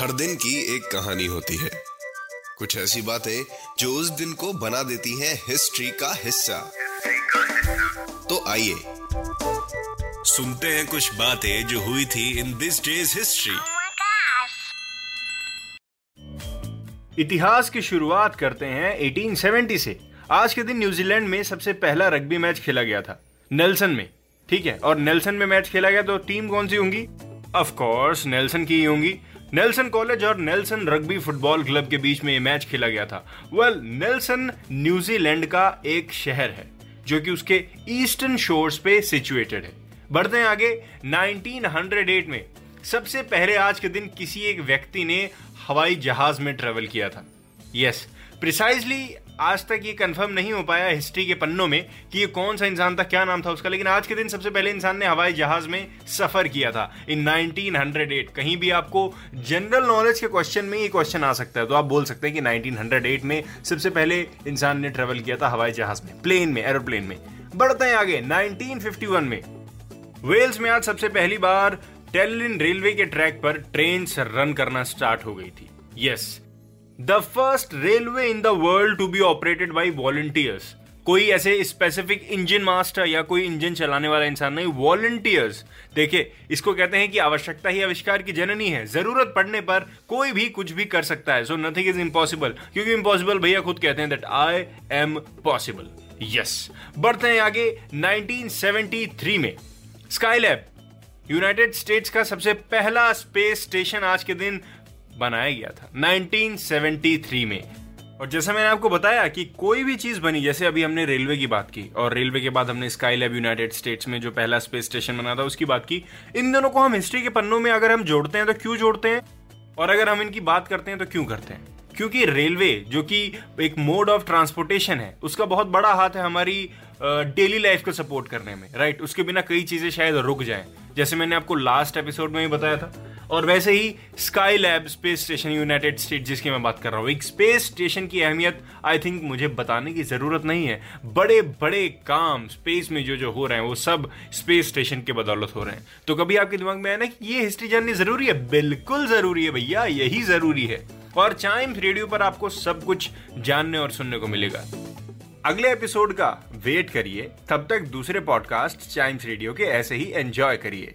हर दिन की एक कहानी होती है। कुछ ऐसी बातें जो उस दिन को बना देती हैं हिस्ट्री का हिस्सा। तो आइए सुनते हैं कुछ बातें जो हुई थी इन दिस डेज़ हिस्ट्री. इतिहास की शुरुआत करते हैं 1870 से। आज के दिन न्यूजीलैंड में सबसे पहला रग्बी मैच खेला गया था। नेल्सन में ठीक है? और नेल्सन में मैच खेला गया तो टीम कौन सी होंगी? ऑफ़ कोर्स नेल्सन की ही होंगी। नेल्सन कॉलेज और नेल्सन रग्बी फुटबॉल क्लब के बीच में ये मैच खेला गया था। वेल well, नेल्सन न्यूजीलैंड का एक शहर है जो कि उसके ईस्टर्न शोर्स पे सिचुएटेड है। बढ़ते हैं आगे 1908 में। सबसे पहले आज के दिन किसी एक व्यक्ति ने हवाई जहाज़ में ट्रेवल किया था। यस yes, प्रिसाइजली आज तक ये कंफर्म नहीं हो पाया हिस्ट्री के पन्नों में कि ये कौन सा इंसान था, क्या नाम था उसका, लेकिन आज के दिन सबसे पहले इंसान ने हवाई जहाज़ में सफ़र किया था इन 1908 कहीं भी आपको जनरल नॉलेज के क्वेश्चन में ये क्वेश्चन आ सकता है तो आप बोल सकते हैं कि 1908 में सबसे पहले इंसान ने ट्रेवल किया था हवाई जहाज़ में प्लेन में एरोप्लेन में। बढ़ते हैं आगे 1951 में। वेल्स में आज सबसे पहली बार टेलिन रेलवे के ट्रैक पर ट्रेन रन करना स्टार्ट हो गई थी। Yes the first railway in the world to be operated by volunteers कोई ऐसे स्पेसिफिक इंजन मास्टर या कोई इंजन चलाने वाला इंसान नहीं वॉलंटियर्स देखिए, इसको कहते हैं कि आवश्यकता ही आविष्कार की जननी है। ज़रूरत पड़ने पर कोई भी कुछ भी कर सकता है। सो नथिंग इज़ इम्पॉसिबल क्योंकि इम्पॉसिबल भैया खुद कहते हैं that I am possible yes बढ़ते हैं आगे 1973 में। स्काईलैब यूनाइटेड स्टेट्स का सबसे पहला स्पेस स्टेशन आज के दिन बनाया गया था 1973 में। और जैसा मैंने आपको बताया कि कोई भी चीज़ बनी, जैसे अभी हमने रेलवे की बात की, और रेलवे के बाद हमने स्काई लैब यूनाइटेड स्टेट्स में जो पहला स्पेस स्टेशन बना था, उसकी बात की, इन दोनों को हम हिस्ट्री के पन्नों में अगर हम जोड़ते हैं तो क्यों जोड़ते हैं? और अगर हम इनकी बात करते हैं तो क्यों करते हैं? क्योंकि रेलवे, जो कि एक मोड ऑफ़ ट्रांसपोर्टेशन है, उसका बहुत बड़ा हाथ है हमारी डेली लाइफ को सपोर्ट करने में राइट उसके बिना कई चीज़ें शायद रुक जाएँ। जैसे मैंने आपको लास्ट एपिसोड में ही बताया था और वैसे ही Skylab space station United State जिसकी मैं बात कर रहा हूँ, एक स्पेस स्टेशन की अहमियत आई थिंक मुझे बताने की ज़रूरत नहीं है। बड़े बड़े काम स्पेस में जो जो हो रहे हैं, वो सब स्पेस स्टेशन के बदौलत हो रहे हैं। तो कभी आपके दिमाग में आया ना कि ये हिस्ट्री जाननी ज़रूरी है? बिल्कुल ज़रूरी है भैया, यही ज़रूरी है। और चाइम्स रेडियो पर आपको सब कुछ जानने और सुनने को मिलेगा। अगले एपिसोड का वेट करिए, तब तक दूसरे पॉडकास्ट चाइम्स रेडियो के ऐसे ही एंजॉय करिए।